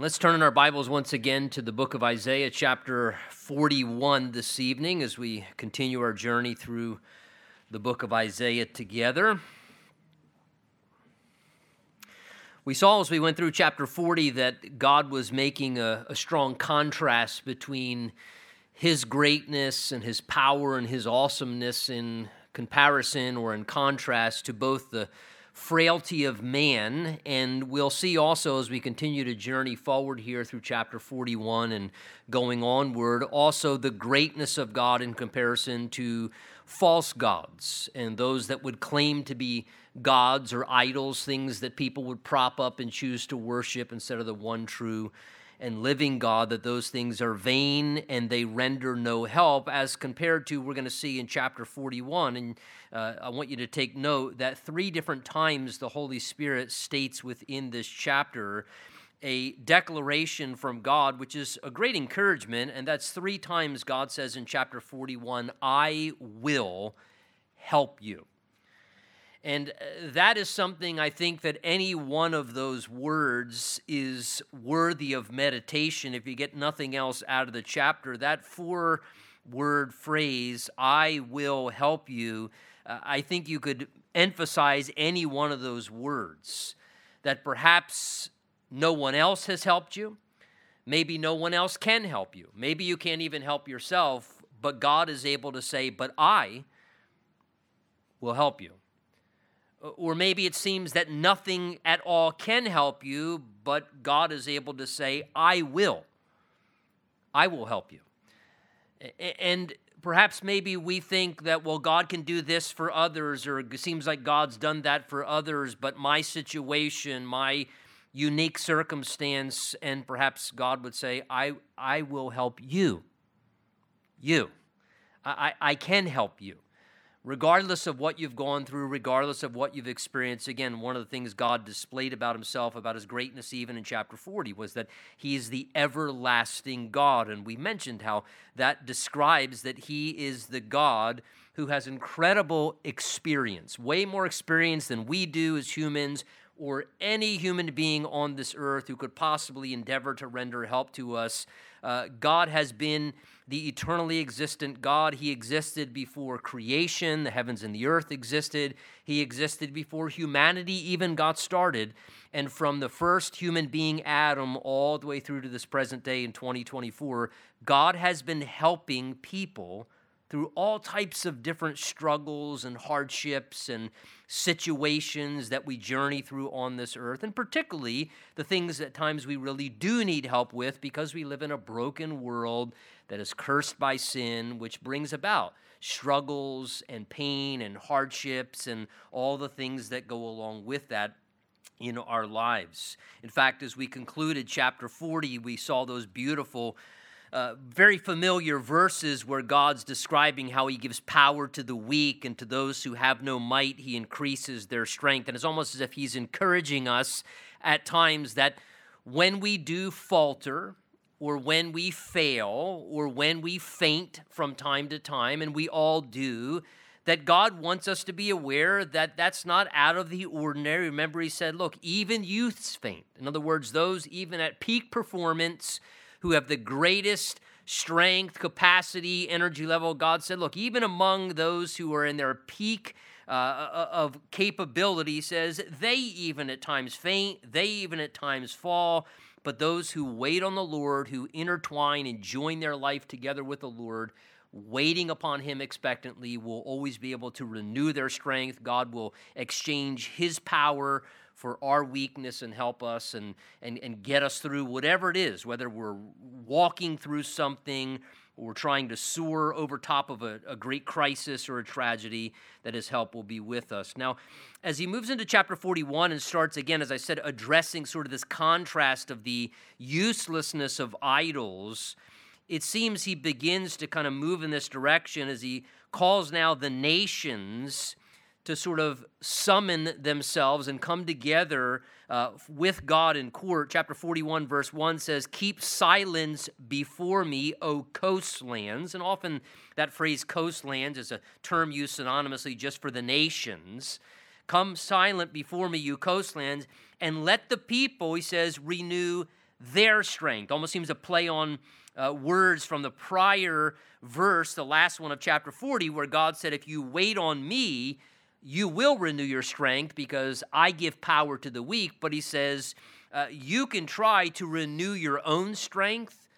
Let's turn in our Bibles once again to the book of Isaiah, chapter 41, this evening, as we continue our journey through the book of Isaiah together. We saw as we went through chapter 40 that God was making a, a strong contrast between his greatness and his power and his awesomeness in comparison or in contrast to both the frailty of man. And we'll see also as we continue to journey forward here through chapter 41 and going onward, also the greatness of God in comparison to false gods and those that would claim to be gods or idols, things that people would prop up and choose to worship instead of the one true and living God, that those things are vain and they render no help, as compared to, we're going to see in chapter 41. And uh, I want you to take note that three different times the Holy Spirit states within this chapter a declaration from God, which is a great encouragement. And that's three times God says in chapter 41, I will help you. And uh, that is something I think that any one of those words is worthy of meditation. If you get nothing else out of the chapter, that four word phrase, I will help you, uh, I think you could emphasize any one of those words. That perhaps no one else has helped you. Maybe no one else can help you. Maybe you can't even help yourself, but God is able to say, But I will help you. Uh, or maybe it seems that nothing at all can help you, but God is able to say, I will. I will help you. And perhaps maybe we think that, well, God can do this for others, or it seems like God's done that for others, but my situation, my unique circumstance, and perhaps God would say, I, I will help you. You. I, I can help you regardless of what you've gone through, regardless of what you've experienced. Again, one of the things God displayed about himself, about his greatness, even in chapter 40, was that he is the everlasting God. And we mentioned how that describes that he is the God who has incredible experience, way more experience than we do as humans. Or any human being on this earth who could possibly endeavor to render help to us. Uh, God has been the eternally existent God. He existed before creation, the heavens and the earth existed. He existed before humanity even got started. And from the first human being, Adam, all the way through to this present day in 2024, God has been helping people through all types of different struggles and hardships and situations that we journey through on this earth, and particularly the things at times we really do need help with because we live in a broken world that is cursed by sin, which brings about struggles and pain and hardships and all the things that go along with that in our lives. In fact, as we concluded chapter 40, we saw those beautiful uh, very familiar verses where God's describing how He gives power to the weak and to those who have no might, He increases their strength. And it's almost as if He's encouraging us at times that when we do falter, or when we fail, or when we faint from time to time, and we all do, that God wants us to be aware that that's not out of the ordinary. Remember, He said, Look, even youths faint. In other words, those even at peak performance, who have the greatest strength, capacity, energy level. God said, look, even among those who are in their peak uh, uh, of capability, says they even at times faint, they even at times fall. But those who wait on the Lord, who intertwine and join their life together with the Lord, waiting upon Him expectantly, will always be able to renew their strength. God will exchange His power for our weakness and help us and, and, and get us through whatever it is, whether we're walking through something or trying to soar over top of a, a great crisis or a tragedy, that his help will be with us. Now, as he moves into chapter 41 and starts again, as I said, addressing sort of this contrast of the uselessness of idols, it seems he begins to kind of move in this direction as he calls now the nations to sort of summon themselves and come together uh, with God in court. Chapter 41, verse 1 says, Keep silence before me, O coastlands. And often that phrase coastlands is a term used synonymously just for the nations. Come silent before me, you coastlands, and let the people, he says, renew their strength. Almost seems a play on uh, words from the prior verse, the last one of chapter 40, where God said, If you wait on me, you will renew your strength because I give power to the weak. But he says, uh, You can try to renew your own strength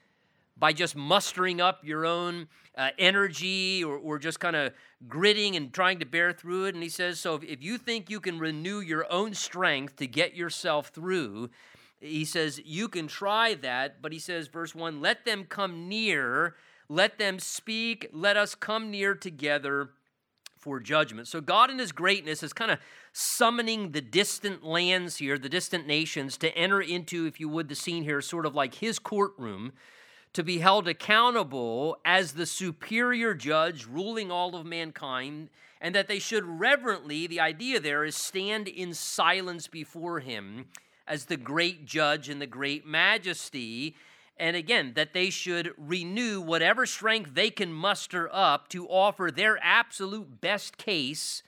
by just mustering up your own uh, energy or, or just kind of gritting and trying to bear through it. And he says, So if, if you think you can renew your own strength to get yourself through, he says, You can try that. But he says, verse 1 Let them come near, let them speak, let us come near together for judgment. So God in his greatness is kind of summoning the distant lands here, the distant nations, to enter into, if you would, the scene here, sort of like his courtroom, to be held accountable as the superior judge ruling all of mankind, and that they should reverently, the idea there is stand in silence before him as the great judge and the great majesty and again, that they should renew whatever strength they can muster up to offer their absolute best case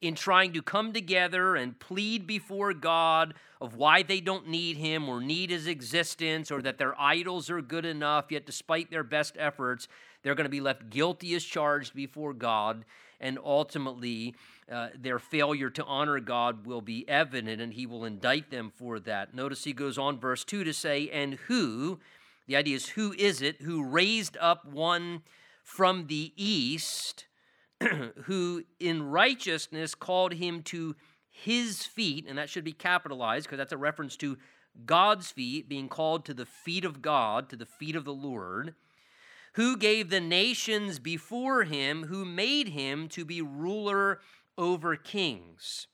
in trying to come together and plead before God of why they don't need Him or need His existence or that their idols are good enough, yet despite their best efforts, they're going to be left guilty as charged before God. And ultimately, uh, their failure to honor God will be evident and He will indict them for that. Notice He goes on, verse 2 to say, And who the idea is who is it who raised up one from the east, who in righteousness called him to his feet, and that should be capitalized because that's a reference to God's feet, being called to the feet of God, to the feet of the Lord, who gave the nations before him, who made him to be ruler over kings,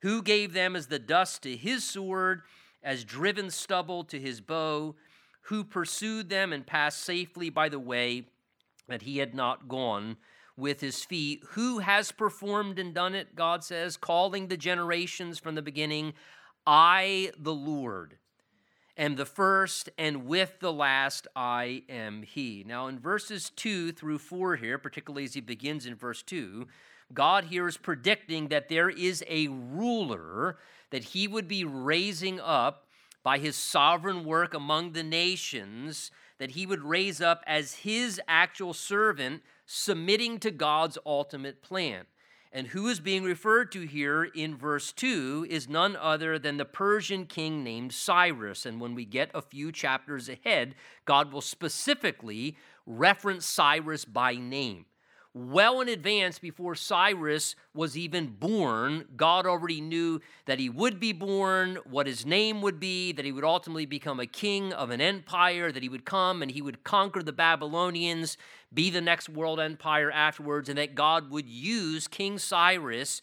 who gave them as the dust to his sword, as driven stubble to his bow who pursued them and passed safely by the way that he had not gone with his feet. Who has performed and done it, God says, calling the generations from the beginning, I, the Lord, am the first, and with the last I am he. Now, in verses 2 through 4 here, particularly as he begins in verse 2, God here is predicting that there is a ruler that he would be raising up by his sovereign work among the nations that he would raise up as his actual servant, submitting to God's ultimate plan. And who is being referred to here in verse 2 is none other than the Persian king named Cyrus. And when we get a few chapters ahead, God will specifically reference Cyrus by name well in advance before Cyrus was even born. God already knew that he would be born, what his name would be, that he would ultimately become a king of an empire, that he would come and he would conquer the Babylonians, be the next world empire afterwards, and that God would use King Cyrus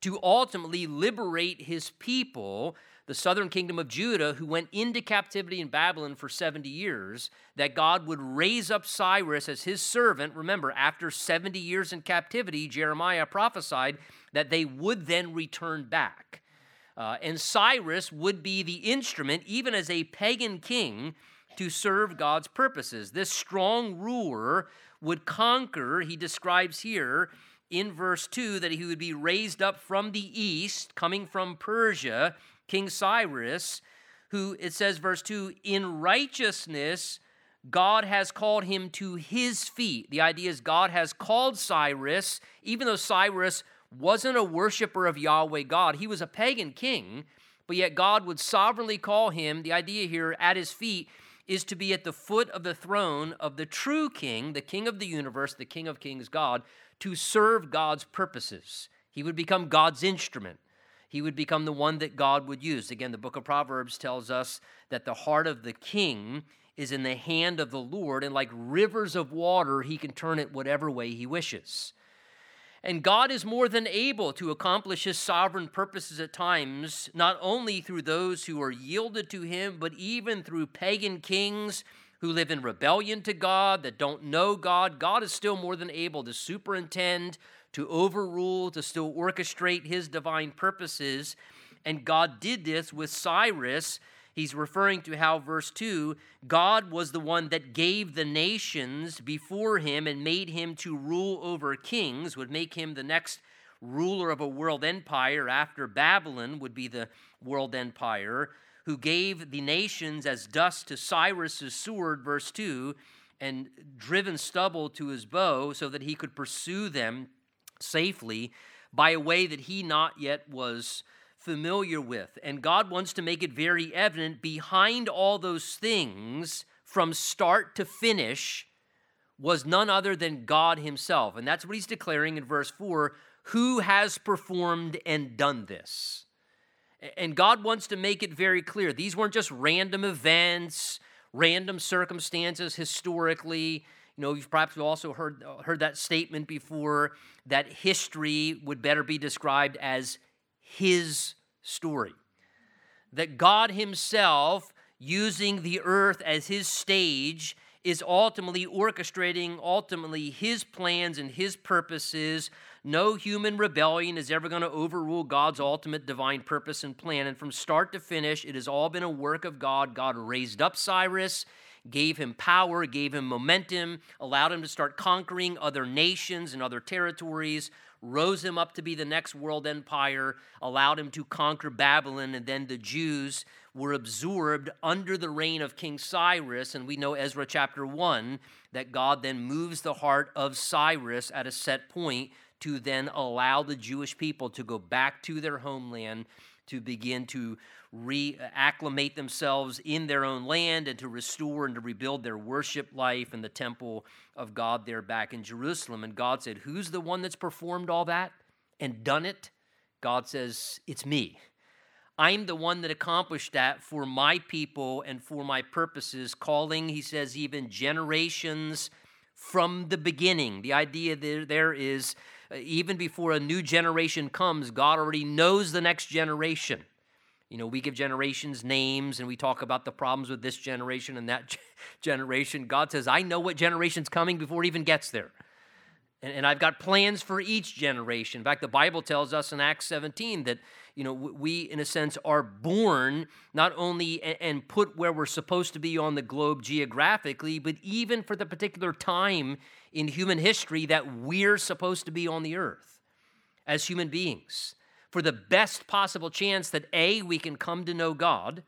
to ultimately liberate his people the southern kingdom of Judah, who went into captivity in Babylon for 70 years, that God would raise up Cyrus as his servant. Remember, after 70 years in captivity, Jeremiah prophesied that they would then return back. Uh, and Cyrus would be the instrument, even as a pagan king, to serve God's purposes. This strong ruler would conquer, he describes here in verse 2 that he would be raised up from the east, coming from Persia King Cyrus, who it says, verse 2, in righteousness, God has called him to his feet. The idea is God has called Cyrus, even though Cyrus wasn't a worshiper of Yahweh God, he was a pagan king, but yet God would sovereignly call him. The idea here at his feet is to be at the foot of the throne of the true king, the king of the universe, the king of kings, God, to serve God's purposes. He would become God's instrument he would become the one that God would use. Again, the book of Proverbs tells us that the heart of the king is in the hand of the Lord, and like rivers of water, he can turn it whatever way he wishes. And God is more than able to accomplish his sovereign purposes at times, not only through those who are yielded to him, but even through pagan kings who live in rebellion to God, that don't know God. God is still more than able to superintend, to overrule, to still orchestrate his divine purposes. And God did this with Cyrus. He's referring to how, verse 2, God was the one that gave the nations before him and made him to rule over kings, would make him the next ruler of a world empire after Babylon would be the world empire, who gave the nations as dust to Cyrus's sword, verse 2, and driven stubble to his bow so that he could pursue them safely by a way that he not yet was familiar with. And God wants to make it very evident behind all those things from start to finish was none other than God Himself. And that's what He's declaring in verse 4 who has performed and done this. And God wants to make it very clear. These weren't just random events, random circumstances historically. You know, you've perhaps also heard, heard that statement before that history would better be described as His story. That God Himself, using the earth as His stage, is ultimately orchestrating ultimately his plans and his purposes. No human rebellion is ever going to overrule God's ultimate divine purpose and plan. And from start to finish, it has all been a work of God. God raised up Cyrus, gave him power, gave him momentum, allowed him to start conquering other nations and other territories, rose him up to be the next world empire, allowed him to conquer Babylon, and then the Jews were absorbed under the reign of King Cyrus. And we know Ezra chapter 1 that God then moves the heart of Cyrus at a set point to then allow the Jewish people to go back to their homeland to begin to reacclimate themselves in their own land and to restore and to rebuild their worship life and the temple of God there back in Jerusalem. And God said, Who's the one that's performed all that and done it? God says, It's me. I'm the one that accomplished that for my people and for my purposes, calling, he says, even generations from the beginning. The idea there, there is uh, even before a new generation comes, God already knows the next generation. You know, we give generations names and we talk about the problems with this generation and that generation. God says, I know what generation's coming before it even gets there. And, and I've got plans for each generation. In fact, the Bible tells us in Acts 17 that, you know, we, in a sense, are born not only and put where we're supposed to be on the globe geographically, but even for the particular time in human history that we're supposed to be on the earth as human beings. For the best possible chance that A, we can come to know God,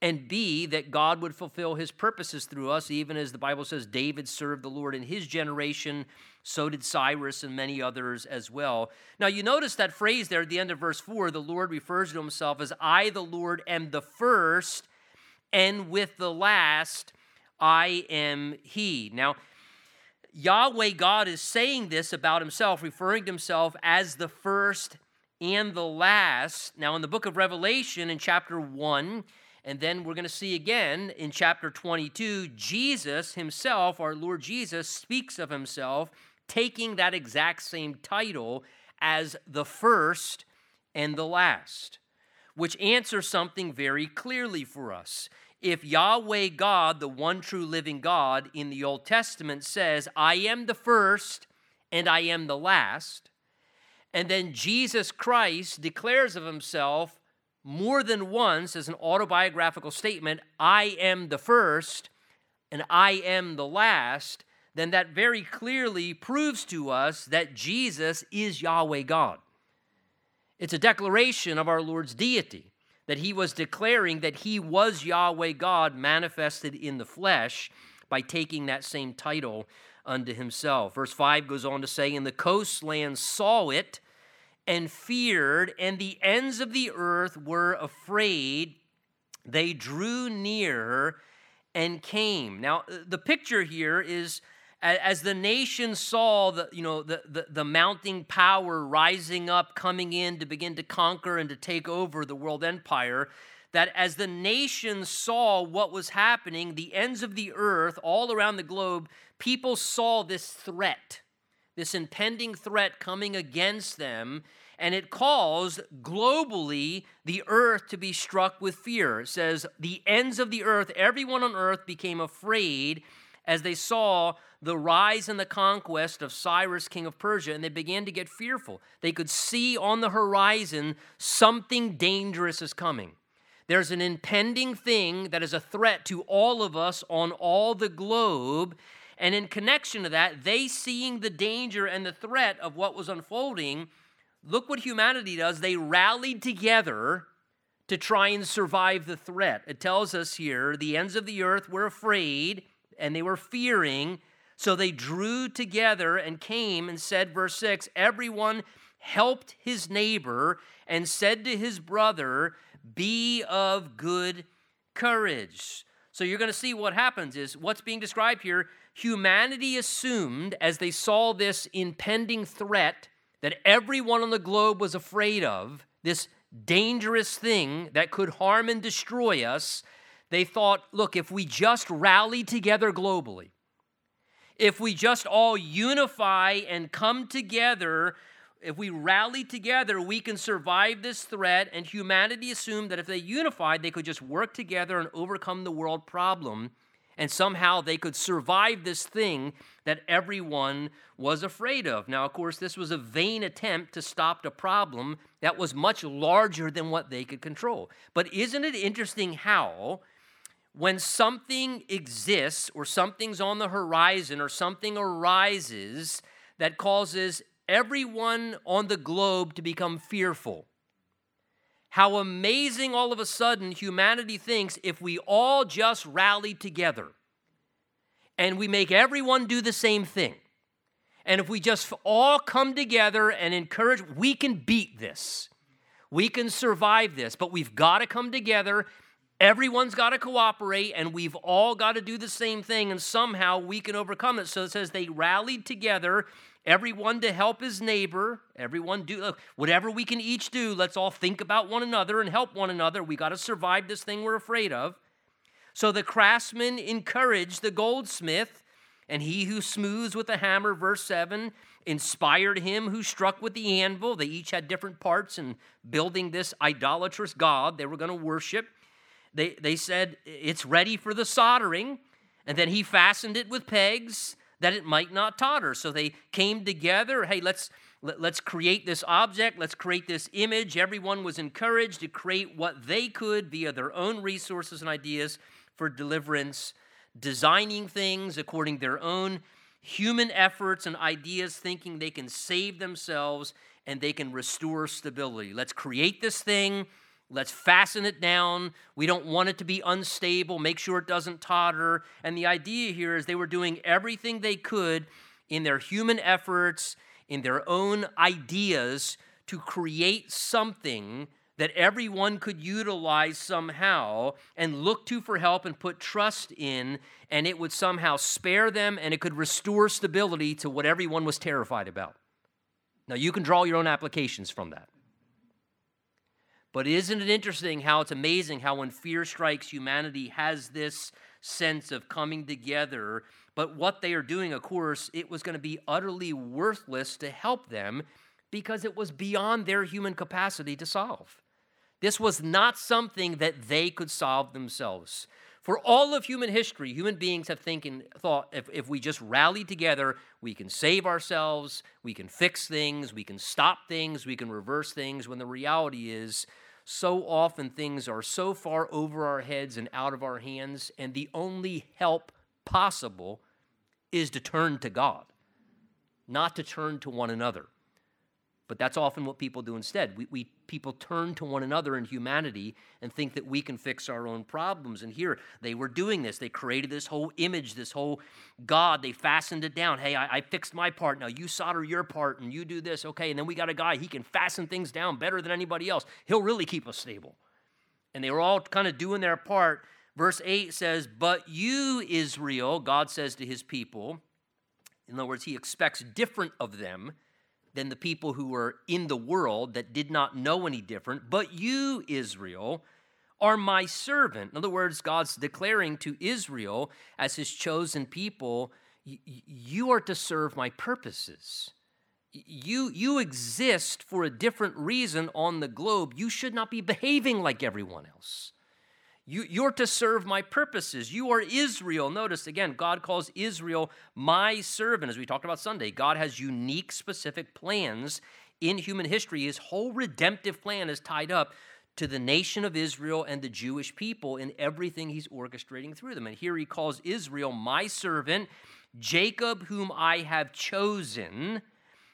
and B, that God would fulfill his purposes through us, even as the Bible says David served the Lord in his generation, so did Cyrus and many others as well. Now, you notice that phrase there at the end of verse 4 the Lord refers to himself as I, the Lord, am the first, and with the last, I am he. Now, Yahweh God is saying this about himself, referring to himself as the first and the last. Now, in the book of Revelation, in chapter 1, and then we're going to see again in chapter 22, Jesus himself, our Lord Jesus, speaks of himself taking that exact same title as the first and the last, which answers something very clearly for us. If Yahweh God, the one true living God in the Old Testament, says, I am the first and I am the last, and then Jesus Christ declares of himself, more than once as an autobiographical statement, I am the first and I am the last, then that very clearly proves to us that Jesus is Yahweh God. It's a declaration of our Lord's deity, that he was declaring that he was Yahweh God manifested in the flesh by taking that same title unto himself. Verse 5 goes on to say, And the coastlands saw it and feared, and the ends of the earth were afraid. They drew near and came. Now, uh, the picture here is as the nation saw the, you know, the, the, the, mounting power rising up, coming in to begin to conquer and to take over the world empire, that as the nation saw what was happening, the ends of the earth, all around the globe, people saw this threat this impending threat coming against them, and it caused globally the earth to be struck with fear. It says, The ends of the earth, everyone on earth became afraid as they saw the rise and the conquest of Cyrus, king of Persia, and they began to get fearful. They could see on the horizon something dangerous is coming. There's an impending thing that is a threat to all of us on all the globe, and in connection to that, they seeing the danger and the threat of what was unfolding, look what humanity does. They rallied together to try and survive the threat. It tells us here the ends of the earth were afraid and they were fearing. So they drew together and came and said, verse 6 Everyone helped his neighbor and said to his brother, Be of good courage. So you're going to see what happens is what's being described here. Humanity assumed as they saw this impending threat that everyone on the globe was afraid of, this dangerous thing that could harm and destroy us, they thought, look, if we just rally together globally, if we just all unify and come together, if we rally together, we can survive this threat. And humanity assumed that if they unified, they could just work together and overcome the world problem and somehow they could survive this thing that everyone was afraid of. Now, of course, this was a vain attempt to stop a problem that was much larger than what they could control. But isn't it interesting how, when something exists or something's on the horizon or something arises that causes everyone on the globe to become fearful? How amazing all of a sudden humanity thinks if we all just rally together and we make everyone do the same thing. And if we just all come together and encourage, we can beat this. We can survive this, but we've got to come together. Everyone's got to cooperate, and we've all got to do the same thing, and somehow we can overcome it. So it says they rallied together everyone to help his neighbor. Everyone do whatever we can each do let's all think about one another and help one another. We got to survive this thing we're afraid of. So the craftsman encouraged the goldsmith and he who smooths with the hammer verse 7 inspired him who struck with the anvil. They each had different parts in building this idolatrous god they were going to worship. They, they said it's ready for the soldering. And then he fastened it with pegs that it might not totter. So they came together. Hey, let's let, us create this object. Let's create this image. Everyone was encouraged to create what they could via their own resources and ideas for deliverance, designing things according to their own human efforts and ideas, thinking they can save themselves and they can restore stability. Let's create this thing Let's fasten it down. We don't want it to be unstable. Make sure it doesn't totter. And the idea here is they were doing everything they could in their human efforts, in their own ideas to create something that everyone could utilize somehow and look to for help and put trust in, and it would somehow spare them and it could restore stability to what everyone was terrified about. Now, you can draw your own applications from that. But isn't it interesting how it's amazing how when fear strikes, humanity has this sense of coming together. But what they are doing, of course, it was going to be utterly worthless to help them because it was beyond their human capacity to solve. This was not something that they could solve themselves. For all of human history, human beings have thinking, thought if, if we just rally together, we can save ourselves, we can fix things, we can stop things, we can reverse things, when the reality is so often things are so far over our heads and out of our hands, and the only help possible is to turn to God, not to turn to one another. But that's often what people do instead. We, we, people turn to one another in humanity and think that we can fix our own problems. And here they were doing this. They created this whole image, this whole God. They fastened it down. Hey, I, I fixed my part. Now you solder your part and you do this. Okay. And then we got a guy, he can fasten things down better than anybody else. He'll really keep us stable. And they were all kind of doing their part. Verse 8 says, But you, Israel, God says to his people, in other words, he expects different of them than the people who were in the world that did not know any different. But you, Israel, are my servant. In other words, God's declaring to Israel as his chosen people, you are to serve my purposes. You, you exist for a different reason on the globe. You should not be behaving like everyone else. You, you're to serve my purposes. You are Israel. Notice again, God calls Israel my servant. As we talked about Sunday, God has unique, specific plans in human history. His whole redemptive plan is tied up to the nation of Israel and the Jewish people in everything he's orchestrating through them. And here he calls Israel my servant, Jacob, whom I have chosen,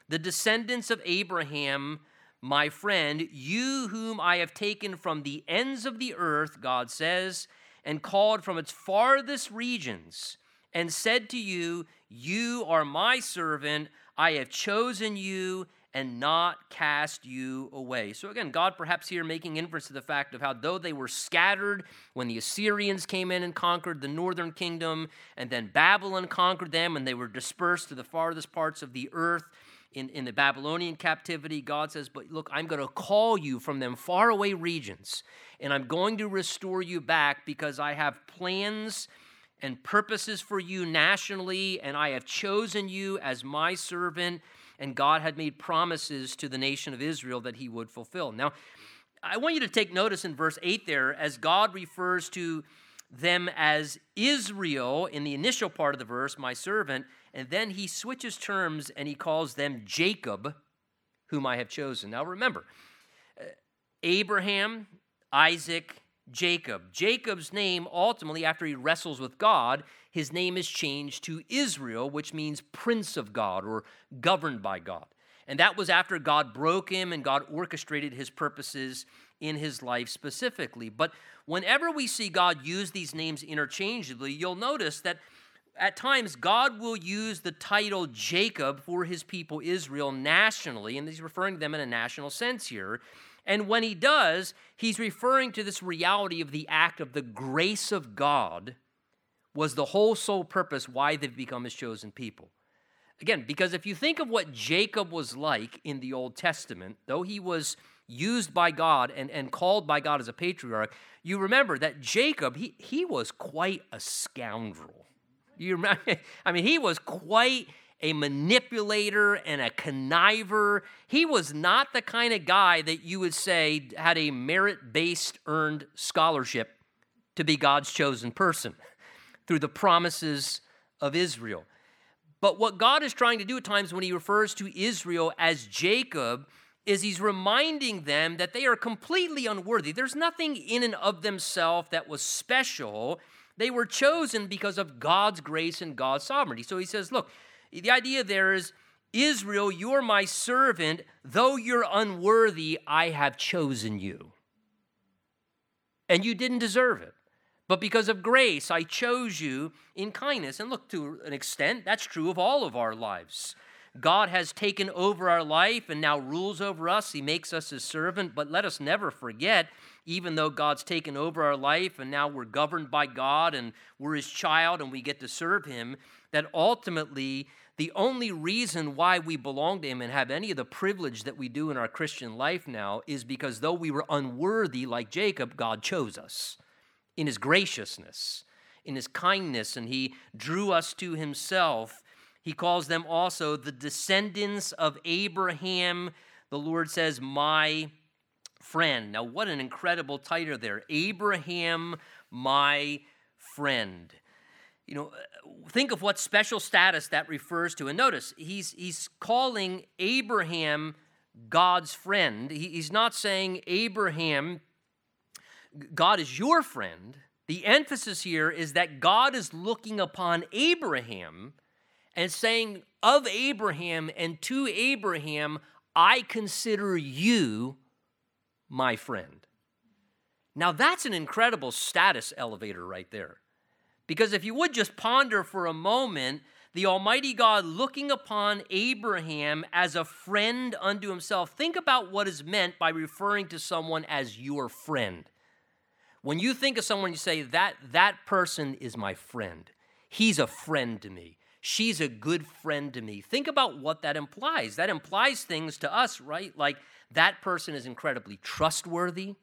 the descendants of Abraham my friend, you whom I have taken from the ends of the earth, God says, and called from its farthest regions, and said to you, You are my servant, I have chosen you and not cast you away. So, again, God perhaps here making inference to the fact of how, though they were scattered when the Assyrians came in and conquered the northern kingdom, and then Babylon conquered them, and they were dispersed to the farthest parts of the earth in, in the Babylonian captivity, God says, But look, I'm going to call you from them faraway regions, and I'm going to restore you back because I have plans and purposes for you nationally, and I have chosen you as my servant and God had made promises to the nation of Israel that he would fulfill. Now, I want you to take notice in verse 8 there, as God refers to them as Israel in the initial part of the verse, my servant, and then he switches terms and he calls them Jacob, whom I have chosen. Now remember, uh, Abraham, Isaac, Jacob. Jacob's name, ultimately, after he wrestles with God, his name is changed to Israel, which means prince of God or governed by God. And that was after God broke him and God orchestrated his purposes in his life specifically. But whenever we see God use these names interchangeably, you'll notice that at times God will use the title Jacob for his people Israel nationally, and he's referring to them in a national sense here. And when he does, he's referring to this reality of the act of the grace of God was the whole sole purpose why they've become his chosen people. Again, because if you think of what Jacob was like in the Old Testament, though he was used by God and, and called by God as a patriarch, you remember that Jacob, he, he was quite a scoundrel. You remember? I mean, he was quite a manipulator and a conniver. He was not the kind of guy that you would say had a merit based earned scholarship to be God's chosen person through the promises of Israel. But what God is trying to do at times when he refers to Israel as Jacob is he's reminding them that they are completely unworthy. There's nothing in and of themselves that was special. They were chosen because of God's grace and God's sovereignty. So he says, look, the idea there is Israel, you're my servant. Though you're unworthy, I have chosen you. And you didn't deserve it. But because of grace, I chose you in kindness. And look, to an extent, that's true of all of our lives. God has taken over our life and now rules over us. He makes us his servant. But let us never forget, even though God's taken over our life and now we're governed by God and we're his child and we get to serve him, that ultimately the only reason why we belong to Him and have any of the privilege that we do in our Christian life now is because though we were unworthy, like Jacob, God chose us in His graciousness, in His kindness, and He drew us to Himself. He calls them also the descendants of Abraham. The Lord says, My friend. Now, what an incredible title there Abraham, my friend you know, think of what special status that refers to. And notice, he's, he's calling Abraham God's friend. He, he's not saying, Abraham, God is your friend. The emphasis here is that God is looking upon Abraham and saying, Of Abraham and to Abraham, I consider you my friend. Now, that's an incredible status elevator right there. Because if you would just ponder for a moment, the Almighty God looking upon Abraham as a friend unto himself, think about what is meant by referring to someone as your friend. When you think of someone, you say, that, that person is my friend. He's a friend to me. She's a good friend to me. Think about what that implies. That implies things to us, right? Like that person is incredibly trustworthy,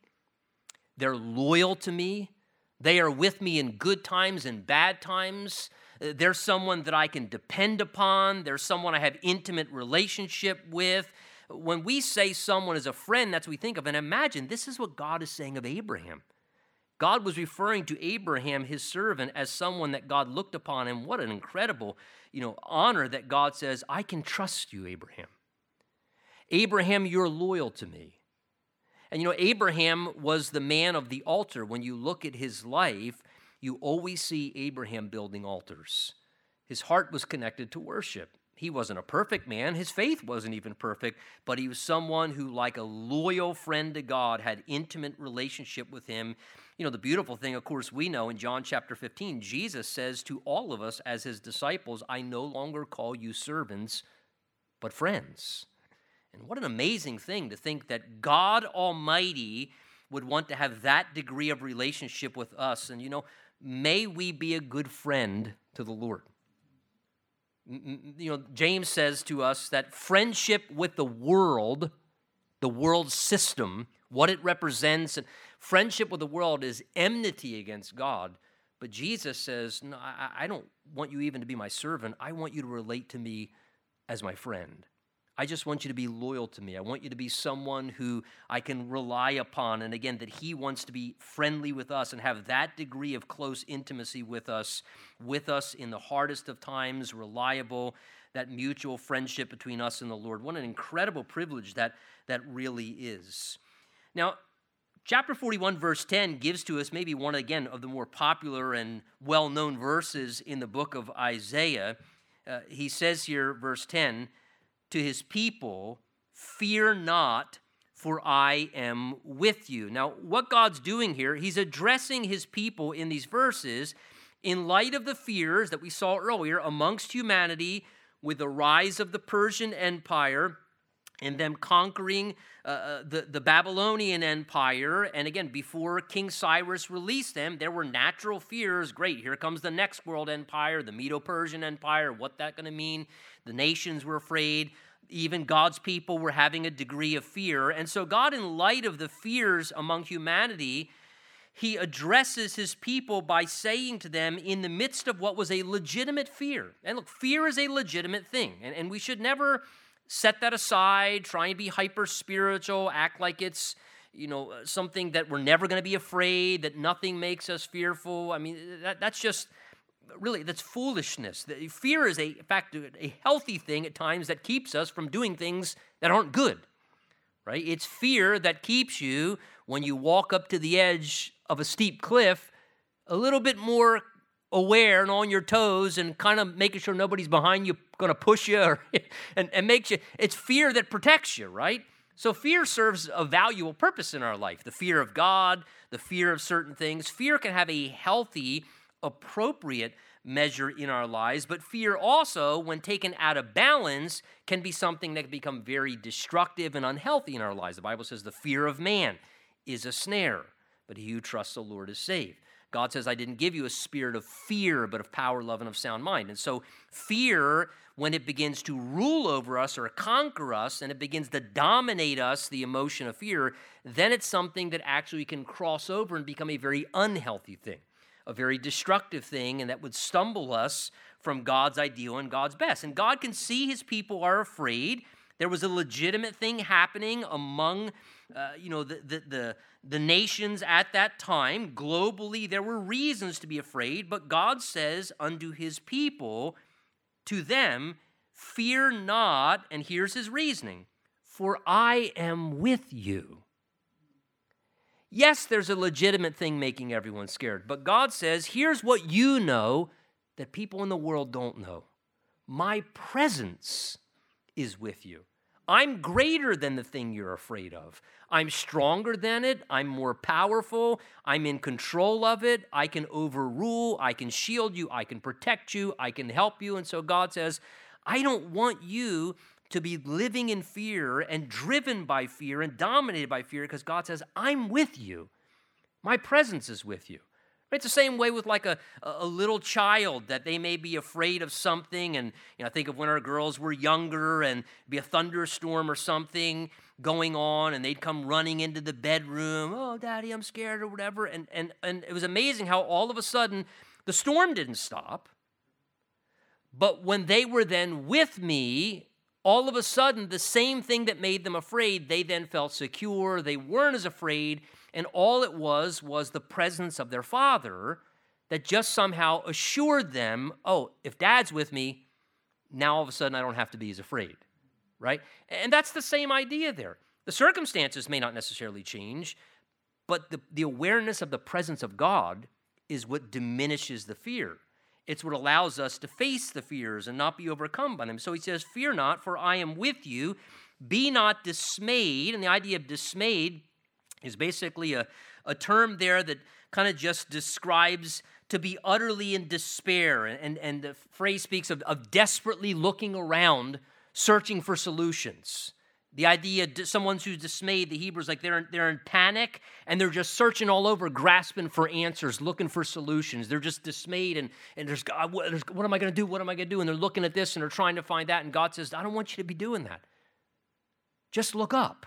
they're loyal to me, they are with me in good times and bad times. Uh, they're someone that I can depend upon. They're someone I have intimate relationship with. When we say someone is a friend, that's what we think of. And imagine this is what God is saying of Abraham. God was referring to Abraham, his servant, as someone that God looked upon. And what an incredible, you know, honor that God says, I can trust you, Abraham. Abraham, you're loyal to me. And you know, Abraham was the man of the altar. When you look at his life, you always see Abraham building altars. His heart was connected to worship. He wasn't a perfect man. His faith wasn't even perfect, but he was someone who, like a loyal friend to God, had intimate relationship with him. You know, the beautiful thing, of course, we know in John chapter 15, Jesus says to all of us as his disciples, I no longer call you servants, but friends. And what an amazing thing to think that God Almighty would want to have that degree of relationship with us. And, you know, may we be a good friend to the Lord you know, James says to us that friendship with the world, the world system, what it represents, and friendship with the world is enmity against God. But Jesus says, No, I, I don't want you even to be my servant. I want you to relate to me as my friend. I just want you to be loyal to me. I want you to be someone who I can rely upon. And again, that He wants to be friendly with us and have that degree of close intimacy with us, with us in the hardest of times, reliable, that mutual friendship between us and the Lord. What an incredible privilege that, that really is. Now, chapter 41, verse 10 gives to us maybe one, again, of the more popular and well known verses in the book of Isaiah. Uh, he says here, verse 10, to his people, Fear not, for I am with you. Now, what God's doing here, he's addressing his people in these verses in light of the fears that we saw earlier amongst humanity with the rise of the Persian Empire and them conquering uh, uh the, the Babylonian Empire. And again, before King Cyrus released them, there were natural fears. Great, here comes the next world empire, the Medo Persian Empire. What that going to mean? The nations were afraid. Even God's people were having a degree of fear. And so, God, in light of the fears among humanity, he addresses his people by saying to them in the midst of what was a legitimate fear. And look, fear is a legitimate thing. And, and we should never set that aside, try and be hyper spiritual, act like it's you know uh, something that we're never going to be afraid that nothing makes us fearful i mean uh, that, that's just really that's foolishness. Fear is a in fact a healthy thing at times that keeps us from doing things that aren't good. Right? It's fear that keeps you when you walk up to the edge of a steep cliff a little bit more aware and on your toes and kind of making sure nobody's behind you going to push you or, and, and makes you it's fear that protects you right so fear serves a valuable purpose in our life the fear of god the fear of certain things fear can have a healthy appropriate measure in our lives, but fear also, when taken out of balance, can be something that can become very destructive and unhealthy in our lives. The Bible says the fear of man is a snare, but he who trusts the Lord is saved. God says, I didn't give you a spirit of fear, but of power, love, and of sound mind. And so, fear, when it begins to rule over us or conquer us and it begins to dominate us, the emotion of fear, then it's something that actually can cross over and become a very unhealthy thing a very destructive thing and that would stumble us from God's ideal and God's best. And God can see his people are afraid. There was a legitimate thing happening among uh, you know the, the, the, the nations at that time. Globally, there were reasons to be afraid, but God says unto his people, to them, fear not, and here's his reasoning, for I am with you. Yes, there's a legitimate thing making everyone scared, but God says, here's what you know that people in the world don't know my presence is with you. I'm greater than the thing you're afraid of. I'm stronger than it. I'm more powerful. I'm in control of it. I can overrule. I can shield you. I can protect you. I can help you. And so God says, I don't want you to be living in fear and driven by fear and dominated by fear because God says, I'm with you. My presence is with you. It's the same way with like a, a little child that they may be afraid of something. And you know, I think of when our girls were younger and be a thunderstorm or something going on, and they'd come running into the bedroom. Oh, daddy, I'm scared or whatever. And and and it was amazing how all of a sudden the storm didn't stop. But when they were then with me all of a sudden, the same thing that made them afraid, they then felt secure. They weren't as afraid. And all it was was the presence of their father that just somehow assured them oh, if dad's with me, now all of a sudden I don't have to be as afraid, right? And that's the same idea there. The circumstances may not necessarily change, but the, the awareness of the presence of God is what diminishes the fear. It's what allows us to face the fears and not be overcome by them. So he says, Fear not, for I am with you. Be not dismayed. And the idea of dismayed is basically a, a term there that kind of just describes to be utterly in despair. And, and the phrase speaks of, of desperately looking around, searching for solutions. The idea, someone who's dismayed, the Hebrews, like they're, they're in panic and they're just searching all over, grasping for answers, looking for solutions. They're just dismayed and, and there's, there's, what am I going to do? What am I going to do? And they're looking at this and they're trying to find that. And God says, I don't want you to be doing that. Just look up.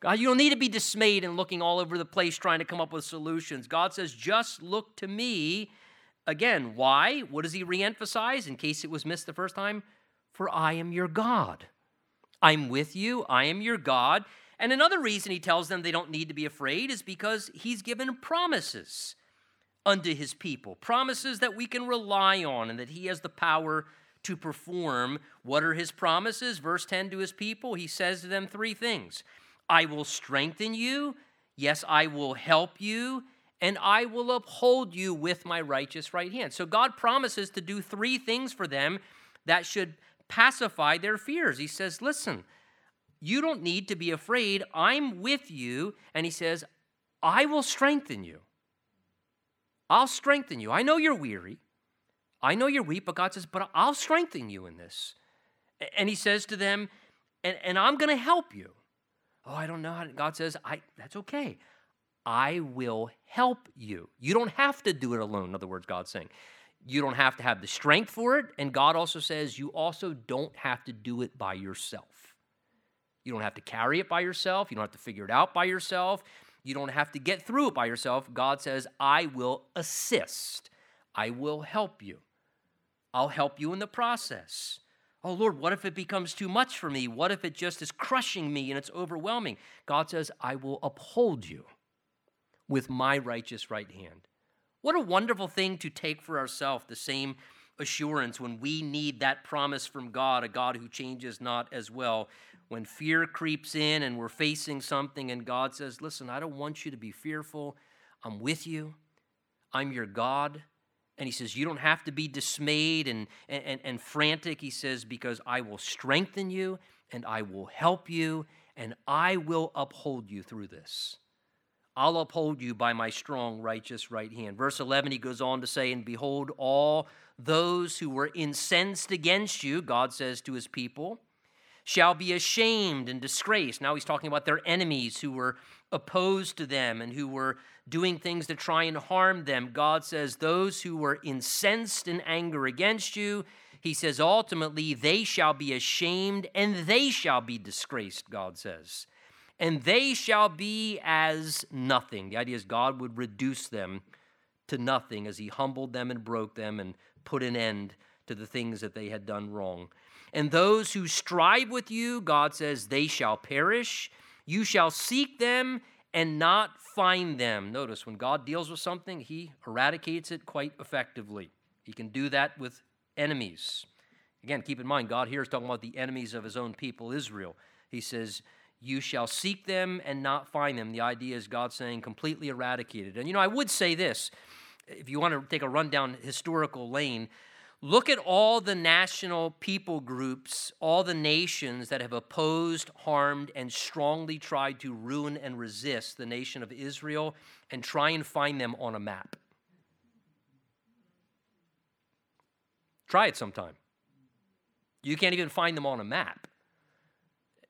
God, you don't need to be dismayed and looking all over the place trying to come up with solutions. God says, just look to me. Again, why? What does he reemphasize in case it was missed the first time? For I am your God. I'm with you, I am your God. And another reason he tells them they don't need to be afraid is because he's given promises unto his people, promises that we can rely on and that he has the power to perform. What are his promises? Verse 10 to his people, he says to them three things I will strengthen you, yes, I will help you, and I will uphold you with my righteous right hand. So God promises to do three things for them that should pacify their fears. He says, Listen, you don't need to be afraid. I'm with you. And he says, I will strengthen you. I'll strengthen you. I know you're weary. I know you're weak, but God says, But I'll strengthen you in this. And he says to them, And, and I'm going to help you. Oh, I don't know how. God says, I, That's okay. I will help you. You don't have to do it alone, in other words, God's saying. You don't have to have the strength for it. And God also says you also don't have to do it by yourself. You don't have to carry it by yourself. You don't have to figure it out by yourself. You don't have to get through it by yourself. God says, I will assist. I will help you. I'll help you in the process. Oh Lord, what if it becomes too much for me? What if it just is crushing me and it's overwhelming? God says, I will uphold you with my righteous right hand. What a wonderful thing to take for ourselves, the same assurance when we need that promise from God, a God who changes not as well. When fear creeps in and we're facing something, and God says, Listen, I don't want you to be fearful. I'm with you. I'm your God. And he says, You don't have to be dismayed and, and, and frantic. He says, Because I will strengthen you and I will help you and I will uphold you through this. I'll uphold you by my strong, righteous right hand. Verse 11, he goes on to say, And behold, all those who were incensed against you, God says to his people, shall be ashamed and disgraced. Now he's talking about their enemies who were opposed to them and who were doing things to try and harm them. God says, Those who were incensed in anger against you, he says, ultimately, they shall be ashamed and they shall be disgraced, God says and they shall be as nothing. The idea is God would reduce them to nothing as He humbled them and broke them and put an end to the things that they had done wrong. And those who strive with you, God says, they shall perish. You shall seek them and not find them. Notice when God deals with something, He eradicates it quite effectively. He can do that with enemies. Again, keep in mind, God here is talking about the enemies of His own people, Israel. He says, you shall seek them and not find them. The idea is God saying completely eradicated. And you know, I would say this if you want to take a rundown historical lane, look at all the national people groups, all the nations that have opposed, harmed, and strongly tried to ruin and resist the nation of Israel, and try and find them on a map. Try it sometime. You can't even find them on a map.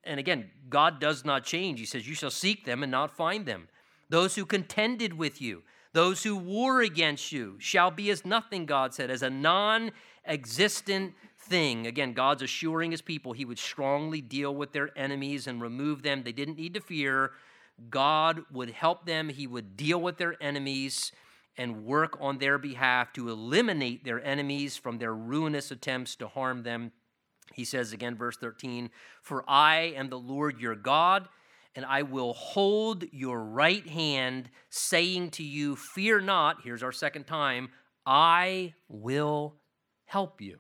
And again, God does not change. He says, You shall seek them and not find them. Those who contended with you, those who war against you, shall be as nothing, God said, as a non existent thing. Again, God's assuring his people he would strongly deal with their enemies and remove them. They didn't need to fear. God would help them, he would deal with their enemies and work on their behalf to eliminate their enemies from their ruinous attempts to harm them. He says again, verse 13, For I am the Lord your God, and I will hold your right hand, saying to you, Fear not. Here's our second time, I will help you.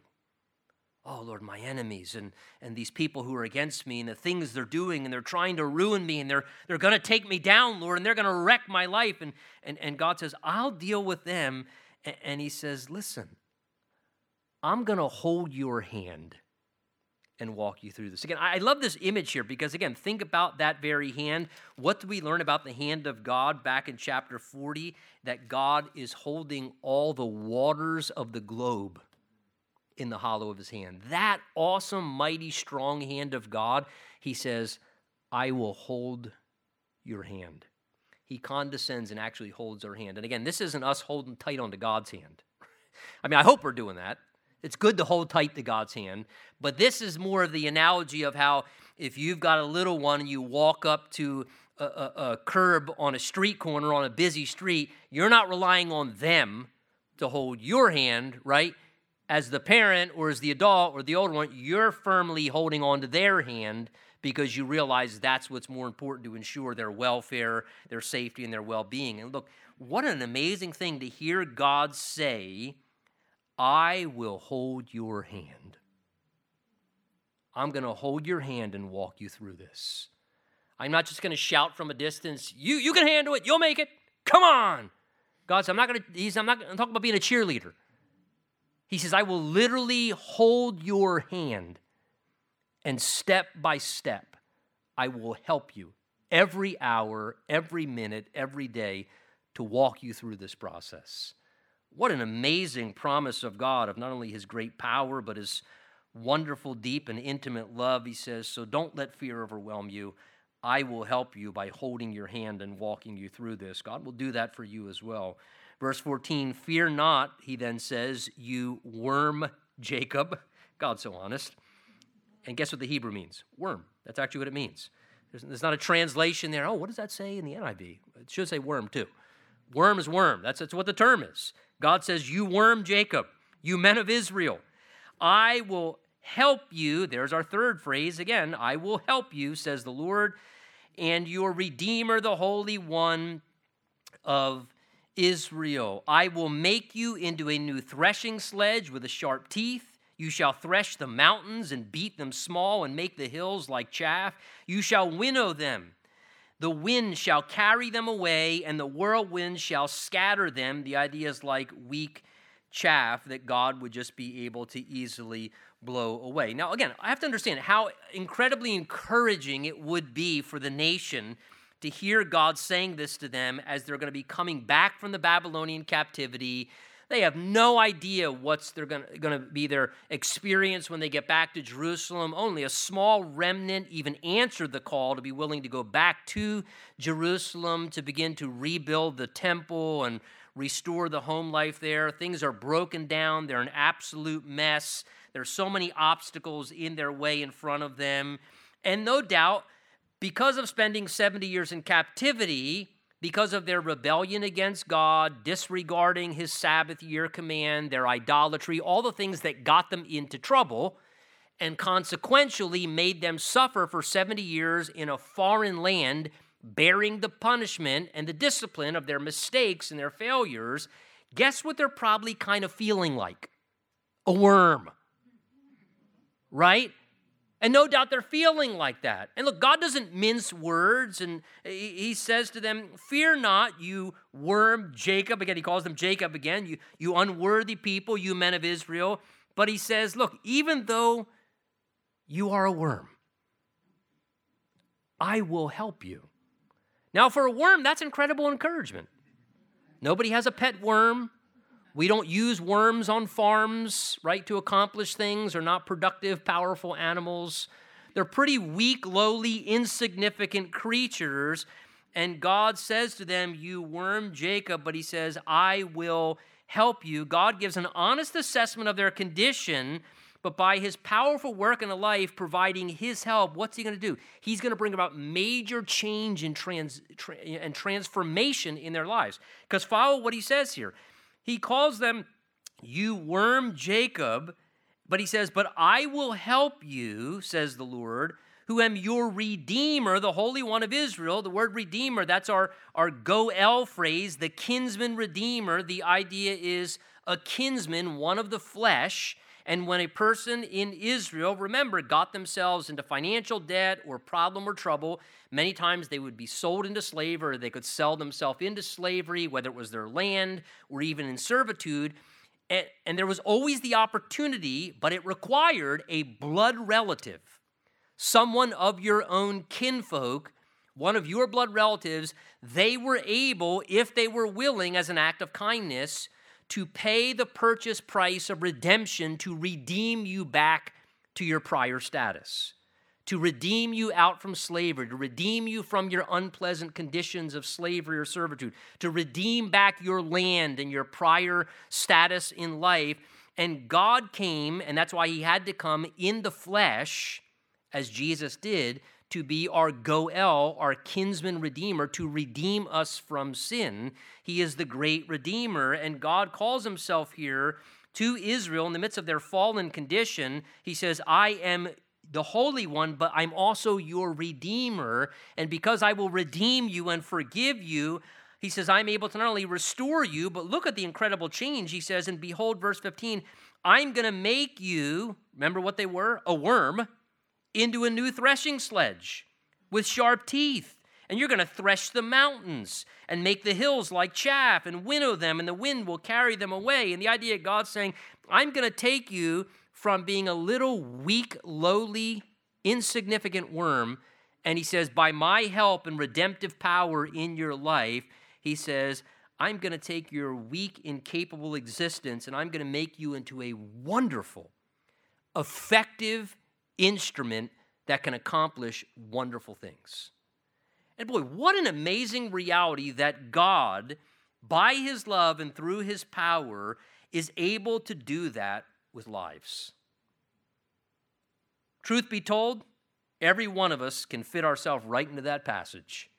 Oh, Lord, my enemies and, and these people who are against me and the things they're doing and they're trying to ruin me and they're, they're going to take me down, Lord, and they're going to wreck my life. And, and, and God says, I'll deal with them And he says, Listen, I'm going to hold your hand and walk you through this. Again, I love this image here because, again, think about that very hand. What do we learn about the hand of God back in chapter 40? That God is holding all the waters of the globe in the hollow of his hand. That awesome, mighty, strong hand of God, he says, I will hold your hand. He condescends and actually holds our hand. And again, this isn't us holding tight onto God's hand. I mean, I hope we're doing that. It's good to hold tight to God's hand, but this is more of the analogy of how if you've got a little one and you walk up to a, a, a curb on a street corner on a busy street, you're not relying on them to hold your hand, right? As the parent or as the adult or the older one, you're firmly holding on to their hand because you realize that's what's more important to ensure their welfare, their safety, and their well being. And look, what an amazing thing to hear God say I will hold your hand. I'm going to hold your hand and walk you through this. I'm not just going to shout from a distance, you, you can handle it, you'll make it. Come on. God says, I'm not going to, he's, I'm not going to talk about being a cheerleader. He says, I will literally hold your hand and step by step, I will help you every hour, every minute, every day to walk you through this process. What an amazing promise of God of not only his great power, but his wonderful, deep, and intimate love. He says, So don't let fear overwhelm you. I will help you by holding your hand and walking you through this. God will do that for you as well. Verse 14, fear not, he then says, you worm Jacob. God's so honest. And guess what the Hebrew means? Worm. That's actually what it means. There's, there's not a translation there. Oh, what does that say in the NIV? It should say worm too. Worm is worm. That's, that's what the term is. God says, You worm Jacob, you men of Israel, I will help you. There's our third phrase again I will help you, says the Lord, and your Redeemer, the Holy One of Israel. I will make you into a new threshing sledge with a sharp teeth. You shall thresh the mountains and beat them small and make the hills like chaff. You shall winnow them the wind shall carry them away, and the whirlwind shall scatter them. The idea is like weak chaff that God would just be able to easily blow away. Now, again, I have to understand how incredibly encouraging it would be for the nation to hear God saying this to them as they're going to be coming back from the Babylonian captivity. They have no idea what's they're going to be their experience when they get back to Jerusalem. Only a small remnant even answered the call to be willing to go back to Jerusalem to begin to rebuild the temple and restore the home life there. Things are broken down, they're an absolute mess. There's so many obstacles in their way in front of them. And no doubt, because of spending 70 years in captivity, because of their rebellion against God, disregarding his Sabbath year command, their idolatry, all the things that got them into trouble, and consequentially made them suffer for 70 years in a foreign land, bearing the punishment and the discipline of their mistakes and their failures, guess what they're probably kind of feeling like? A worm. Right? And no doubt they're feeling like that. And look, God doesn't mince words, and He says to them, Fear not, you worm Jacob. Again, He calls them Jacob again, you, you unworthy people, you men of Israel. But He says, Look, even though you are a worm, I will help you. Now, for a worm, that's incredible encouragement. Nobody has a pet worm. We don't use worms on farms, right, to accomplish things. They're not productive, powerful animals. They're pretty weak, lowly, insignificant creatures. And God says to them, You worm Jacob, but he says, I will help you. God gives an honest assessment of their condition, but by his powerful work in a life, providing his help, what's he going to do? He's going to bring about major change and, trans, tra- and transformation in their lives. Because follow what he says here. He calls them, You worm Jacob, but he says, But I will help you, says the Lord, who am your redeemer, the Holy One of Israel. The word redeemer, that's our, our goel phrase, the kinsman redeemer. The idea is a kinsman, one of the flesh. And when a person in Israel, remember, got themselves into financial debt or problem or trouble, many times they would be sold into slavery or they could sell themselves into slavery, whether it was their land or even in servitude. And, and there was always the opportunity, but it required a blood relative, someone of your own kinfolk, one of your blood relatives. They were able, if they were willing, as an act of kindness, to pay the purchase price of redemption to redeem you back to your prior status, to redeem you out from slavery, to redeem you from your unpleasant conditions of slavery or servitude, to redeem back your land and your prior status in life. And God came, and that's why He had to come in the flesh, as Jesus did, to be our Goel, our kinsman redeemer, to redeem us from sin. He is the great redeemer, and God calls himself here to Israel in the midst of their fallen condition. He says, I am the Holy One, but I'm also your Redeemer. And because I will redeem you and forgive you, he says, I'm able to not only restore you, but look at the incredible change. He says, and behold, verse 15, I'm going to make you, remember what they were? A worm into a new threshing sledge with sharp teeth. And you're going to thresh the mountains and make the hills like chaff and winnow them, and the wind will carry them away. And the idea of God saying, I'm going to take you from being a little weak, lowly, insignificant worm. And he says, by my help and redemptive power in your life, he says, I'm going to take your weak, incapable existence and I'm going to make you into a wonderful, effective, instrument that can accomplish wonderful things. And boy, what an amazing reality that God, by his love and through his power, is able to do that with lives. Truth be told, every one of us can fit ourselves right into that passage.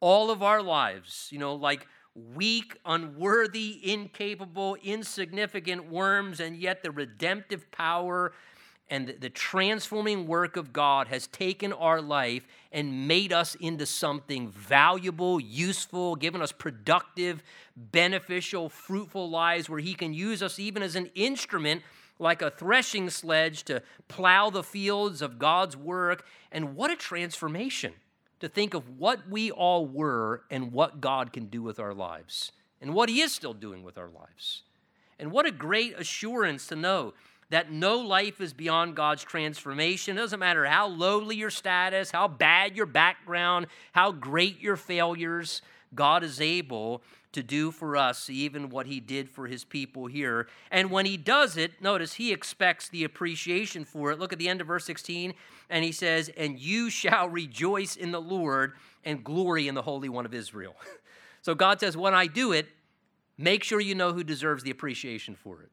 All of our lives, you know, like weak, unworthy, incapable, insignificant worms, and yet the redemptive power and the transforming work of God has taken our life and made us into something valuable, useful, given us productive, beneficial, fruitful lives where He can use us even as an instrument, like a threshing sledge, to plow the fields of God's work. And what a transformation to think of what we all were and what God can do with our lives and what He is still doing with our lives. And what a great assurance to know that no life is beyond God's transformation. It doesn't matter how lowly your status, how bad your background, how great your failures, God is able to do for us even what he did for his people here. And when he does it, notice he expects the appreciation for it. Look at the end of verse 16, and he says, And you shall rejoice in the Lord and glory in the Holy One of Israel. so God says, When I do it, make sure you know who deserves the appreciation for it.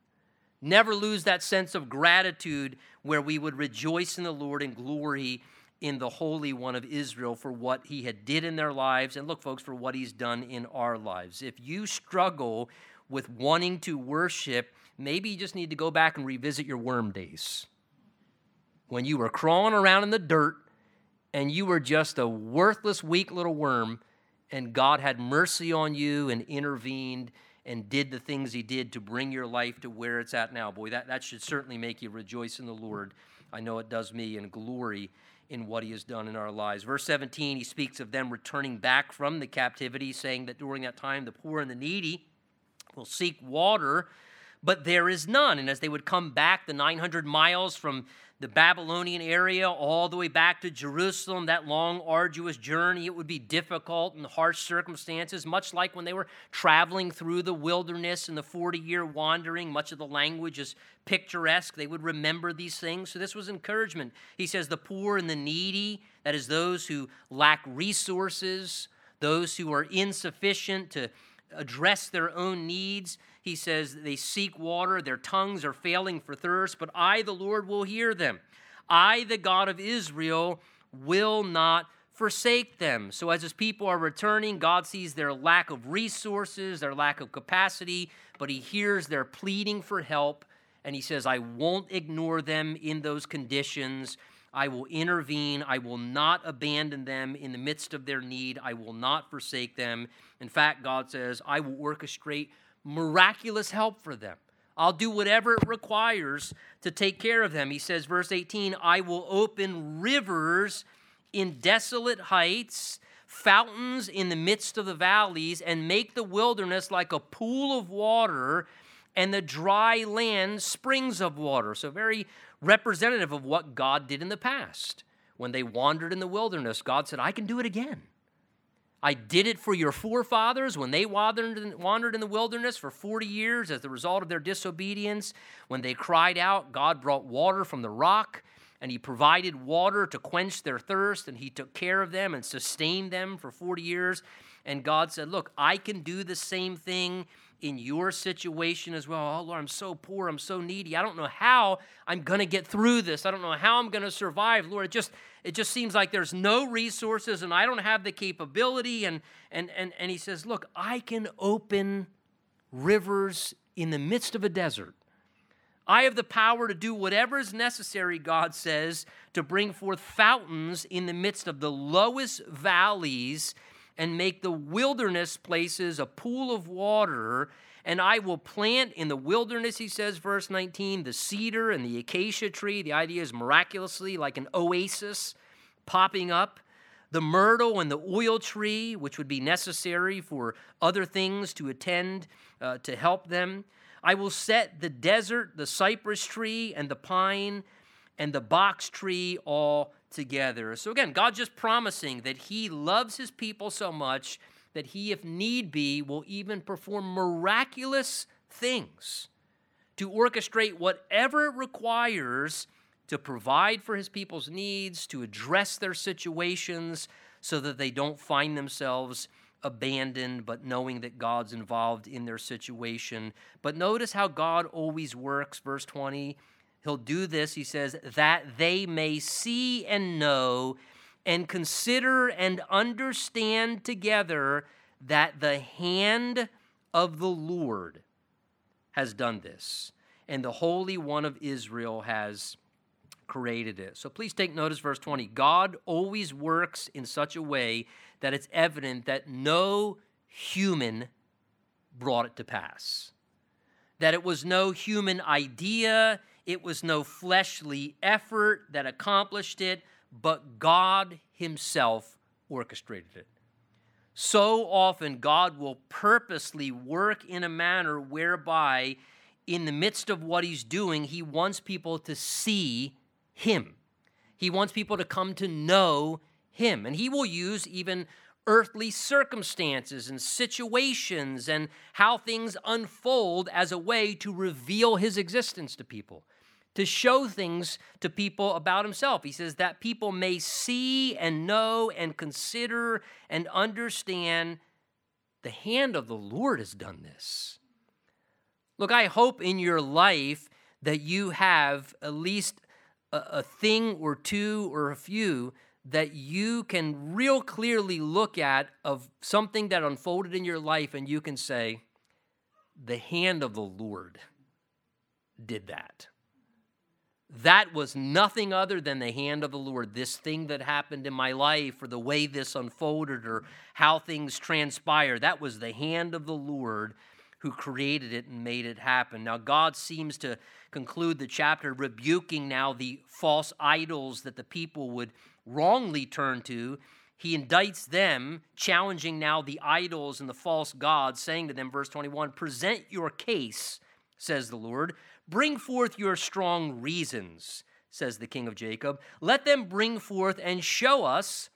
Never lose that sense of gratitude where we would rejoice in the Lord and glory in the Holy One of Israel for what he had did in their lives and look folks for what he's done in our lives. If you struggle with wanting to worship, maybe you just need to go back and revisit your worm days. When you were crawling around in the dirt and you were just a worthless weak little worm and God had mercy on you and intervened and did the things he did to bring your life to where it's at now. Boy, that, that should certainly make you rejoice in the Lord. I know it does me, and glory in what he has done in our lives. Verse 17, he speaks of them returning back from the captivity, saying that during that time the poor and the needy will seek water, but there is none. And as they would come back the 900 miles from the Babylonian area all the way back to Jerusalem, that long, arduous journey. It would be difficult and harsh circumstances, much like when they were traveling through the wilderness and the 40 year wandering. Much of the language is picturesque. They would remember these things. So, this was encouragement. He says, The poor and the needy, that is, those who lack resources, those who are insufficient to address their own needs. He says they seek water, their tongues are failing for thirst, but I, the Lord, will hear them. I, the God of Israel, will not forsake them. So, as his people are returning, God sees their lack of resources, their lack of capacity, but he hears their pleading for help, and he says, I won't ignore them in those conditions. I will intervene. I will not abandon them in the midst of their need. I will not forsake them. In fact, God says, I will orchestrate miraculous help for them. I'll do whatever it requires to take care of them. He says, verse 18, I will open rivers in desolate heights, fountains in the midst of the valleys, and make the wilderness like a pool of water, and the dry land springs of water. So, very representative of what God did in the past. When they wandered in the wilderness, God said, I can do it again. I did it for your forefathers when they wandered in the wilderness for 40 years as the result of their disobedience. When they cried out, God brought water from the rock and He provided water to quench their thirst and He took care of them and sustained them for 40 years. And God said, Look, I can do the same thing in your situation as well. Oh, Lord, I'm so poor. I'm so needy. I don't know how I'm going to get through this. I don't know how I'm going to survive. Lord, just it just seems like there's no resources and I don't have the capability and and and and he says, "Look, I can open rivers in the midst of a desert. I have the power to do whatever is necessary, God says, to bring forth fountains in the midst of the lowest valleys and make the wilderness places a pool of water. And I will plant in the wilderness, he says, verse 19, the cedar and the acacia tree. The idea is miraculously like an oasis popping up. The myrtle and the oil tree, which would be necessary for other things to attend uh, to help them. I will set the desert, the cypress tree, and the pine, and the box tree all together. So again, God just promising that He loves His people so much that He, if need be, will even perform miraculous things to orchestrate whatever it requires to provide for His people's needs, to address their situations so that they don't find themselves abandoned, but knowing that God's involved in their situation. But notice how God always works, verse 20 He'll do this, he says, that they may see and know and consider and understand together that the hand of the Lord has done this, and the Holy One of Israel has created it. So please take notice, verse 20. God always works in such a way that it's evident that no human brought it to pass, that it was no human idea, it was no fleshly effort that accomplished it, but God Himself orchestrated it. So often, God will purposely work in a manner whereby, in the midst of what He's doing, He wants people to see Him. He wants people to come to know Him. And He will use even earthly circumstances and situations and how things unfold as a way to reveal His existence to people to show things to people about himself. He says that people may see and know and consider and understand the hand of the Lord has done this. Look, I hope in your life that you have at least a, a thing or two or a few that you can real clearly look at of something that unfolded in your life and you can say, the hand of the Lord did that. That was nothing other than the hand of the Lord. This thing that happened in my life, or the way this unfolded, or how things transpired, that was the hand of the Lord who created it and made it happen. Now, God seems to conclude the chapter rebuking now the false idols that the people would wrongly turn to. He indicts them, challenging now the idols and the false gods, saying to them, verse 21, Present your case, says the Lord. Bring forth your strong reasons, says the king of Jacob. Let them bring forth and show us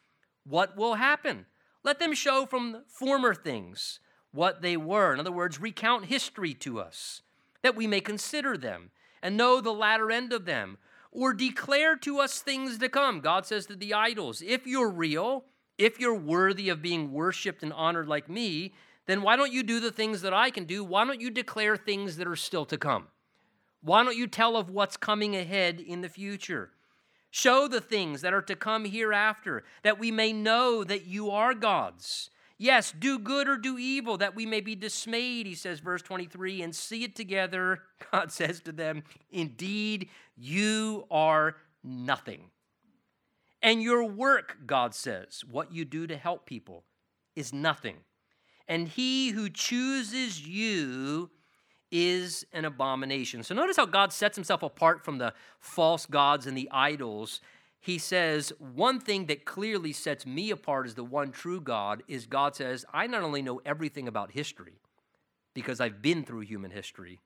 what will happen. Let them show from former things what they were. In other words, recount history to us, that we may consider them and know the latter end of them, or declare to us things to come. God says to the idols, if you're real, if you're worthy of being worshiped and honored like me, then why don't you do the things that I can do? Why don't you declare things that are still to come? Why don't you tell of what's coming ahead in the future? Show the things that are to come hereafter, that we may know that you are God's. Yes, do good or do evil, that we may be dismayed, he says, verse 23, and see it together. God says to them, Indeed, you are nothing. And your work, God says, what you do to help people, is nothing. And he who chooses you is an abomination. So notice how God sets himself apart from the false gods and the idols. He says, One thing that clearly sets me apart as the one true God is God says, I not only know everything about history because I've been through human history,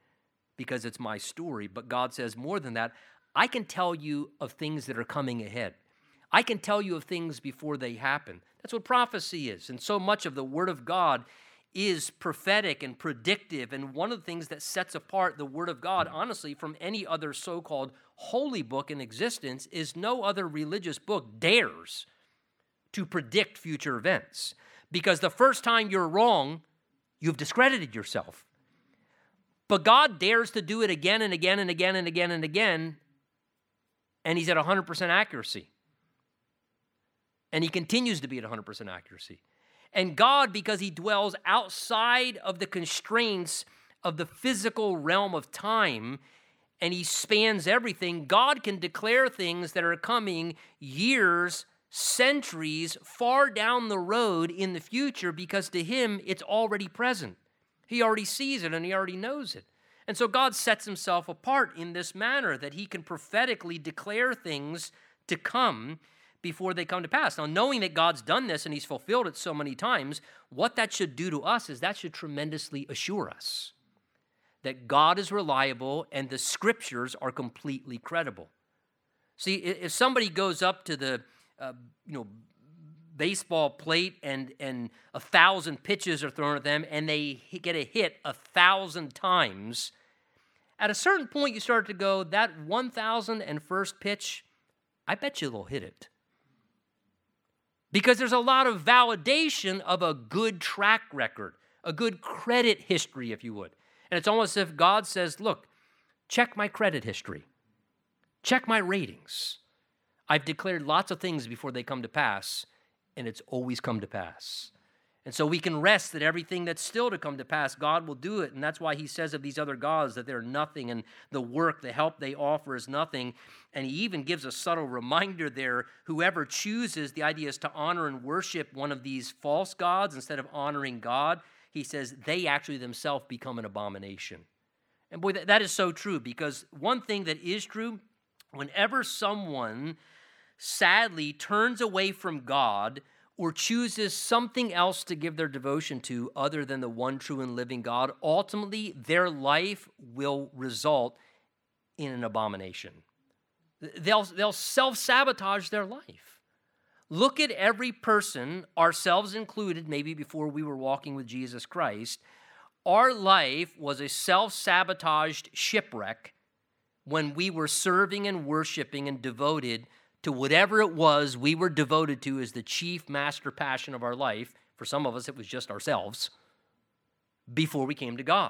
because it's my story, but God says, more than that, I can tell you of things that are coming ahead. I can tell you of things before they happen. That's what prophecy is. And so much of the Word of God is prophetic and predictive. And one of the things that sets apart the Word of God, honestly, from any other so called holy book in existence is no other religious book dares to predict future events. Because the first time you're wrong, you've discredited yourself. But God dares to do it again and again and again and again and again, and He's at 100% accuracy. And He continues to be at 100% accuracy. And God, because He dwells outside of the constraints of the physical realm of time, and He spans everything, God can declare things that are coming years, centuries far down the road in the future because to Him it's already present. He already sees it and He already knows it. And so God sets Himself apart in this manner that He can prophetically declare things to come before they come to pass. Now, knowing that God's done this and He's fulfilled it so many times, what that should do to us is that should tremendously assure us that God is reliable and the scriptures are completely credible. See, if somebody goes up to the, uh, you know, baseball plate and and a thousand pitches are thrown at them and they get a hit a thousand times, at a certain point you start to go that one thousand and first pitch, I bet you they'll hit it because there's a lot of validation of a good track record, a good credit history, if you would. And it's almost as if God says, Look, check my credit history, check my ratings. I've declared lots of things before they come to pass, and it's always come to pass. And so we can rest that everything that's still to come to pass, God will do it. And that's why he says of these other gods that they're nothing and the work, the help they offer is nothing. And he even gives a subtle reminder there whoever chooses, the idea is to honor and worship one of these false gods instead of honoring God, he says they actually themselves become an abomination. And boy, that is so true because one thing that is true whenever someone sadly turns away from God, or chooses something else to give their devotion to other than the one true and living God, ultimately their life will result in an abomination. They'll, they'll self sabotage their life. Look at every person, ourselves included, maybe before we were walking with Jesus Christ. Our life was a self sabotaged shipwreck when we were serving and worshiping and devoted to whatever it was we were devoted to as the chief master passion of our life. For some of us, it was just ourselves before we came to God.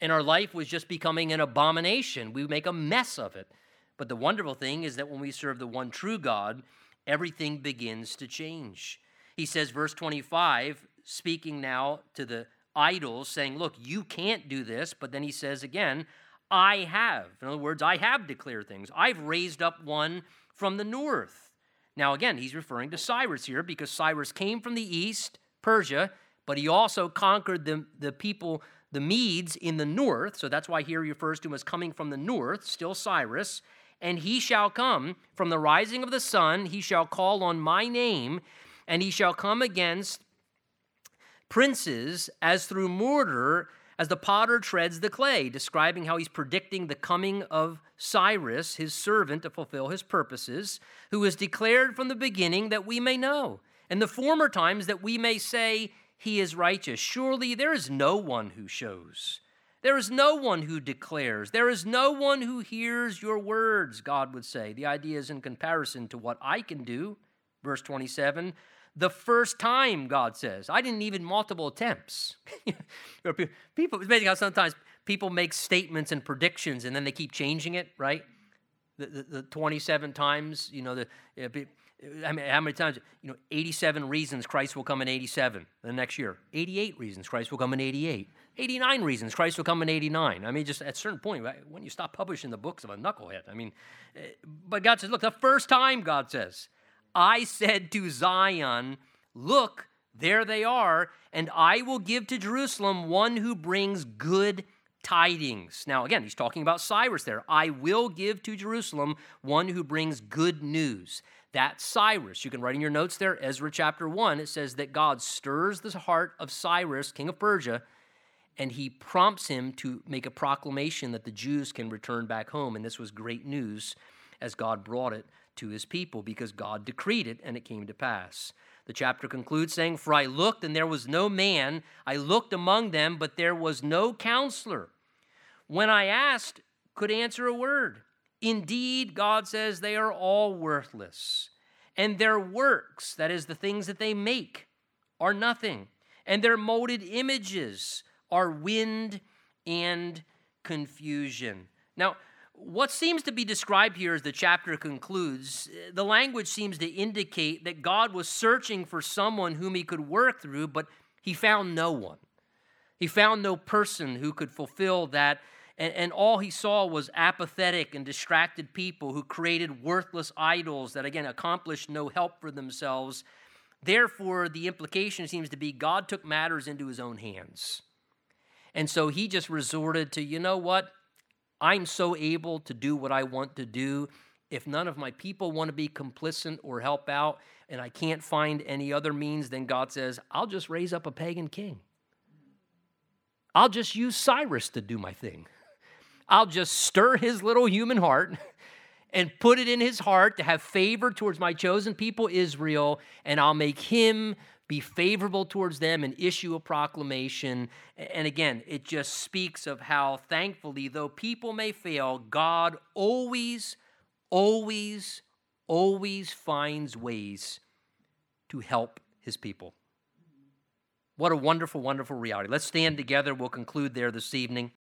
And our life was just becoming an abomination. We make a mess of it. But the wonderful thing is that when we serve the one true God, everything begins to change. He says, verse 25, speaking now to the idols, saying, Look, you can't do this. But then he says again, I have. In other words, I have declared things. I've raised up one from the north. Now, again, he's referring to Cyrus here because Cyrus came from the east, Persia, but he also conquered the, the people, the Medes, in the north. So that's why here he refers to him as coming from the north, still Cyrus. And he shall come from the rising of the sun, he shall call on my name, and he shall come against princes as through mortar as the potter treads the clay, describing how he's predicting the coming of Cyrus, his servant, to fulfill his purposes, who is declared from the beginning that we may know, and the former times that we may say, He is righteous. Surely there is no one who shows. There is no one who declares. There is no one who hears your words, God would say. The idea is in comparison to what I can do. Verse 27 the first time, God says. I didn't even multiple attempts. people, it's amazing how sometimes people make statements and predictions and then they keep changing it, right? The, the, the 27 times, you know, the, I mean, how many times, you know, 87 reasons Christ will come in 87 the next year, 88 reasons Christ will come in 88, 89 reasons Christ will come in 89. I mean, just at a certain point, when you stop publishing the books of a knucklehead, I mean, eh, but God says, look, the first time, God says, I said to Zion, Look, there they are, and I will give to Jerusalem one who brings good tidings. Now, again, he's talking about Cyrus there. I will give to Jerusalem one who brings good news. That's Cyrus. You can write in your notes there, Ezra chapter 1. It says that God stirs the heart of Cyrus, king of Persia, and he prompts him to make a proclamation that the Jews can return back home. And this was great news as God brought it to his people because God decreed it and it came to pass. The chapter concludes saying, For I looked and there was no man. I looked among them, but there was no counselor. When I asked, could answer a word. Indeed, God says they are all worthless. And their works, that is, the things that they make, are nothing. And their molded images are wind and confusion. Now, what seems to be described here as the chapter concludes, eh, the language seems to indicate that God was searching for someone whom he could work through, but he found no one. He found no person who could fulfill that. And, and all he saw was apathetic and distracted people who created worthless idols that, again, accomplished no help for themselves. Therefore, the implication seems to be God took matters into his own hands. And so he just resorted to, you know what? I'm so able to do what I want to do. If none of my people want to be complicit or help out, and I can't find any other means, then God says, I'll just raise up a pagan king. I'll just use Cyrus to do my thing. I'll just stir his little human heart and put it in his heart to have favor towards my chosen people, Israel, and I'll make him be favorable towards them and issue a proclamation. And again, it just speaks of how, thankfully, though people may fail, God always, always, always finds ways to help his people. What a wonderful, wonderful reality. Let's stand together. We'll conclude there this evening.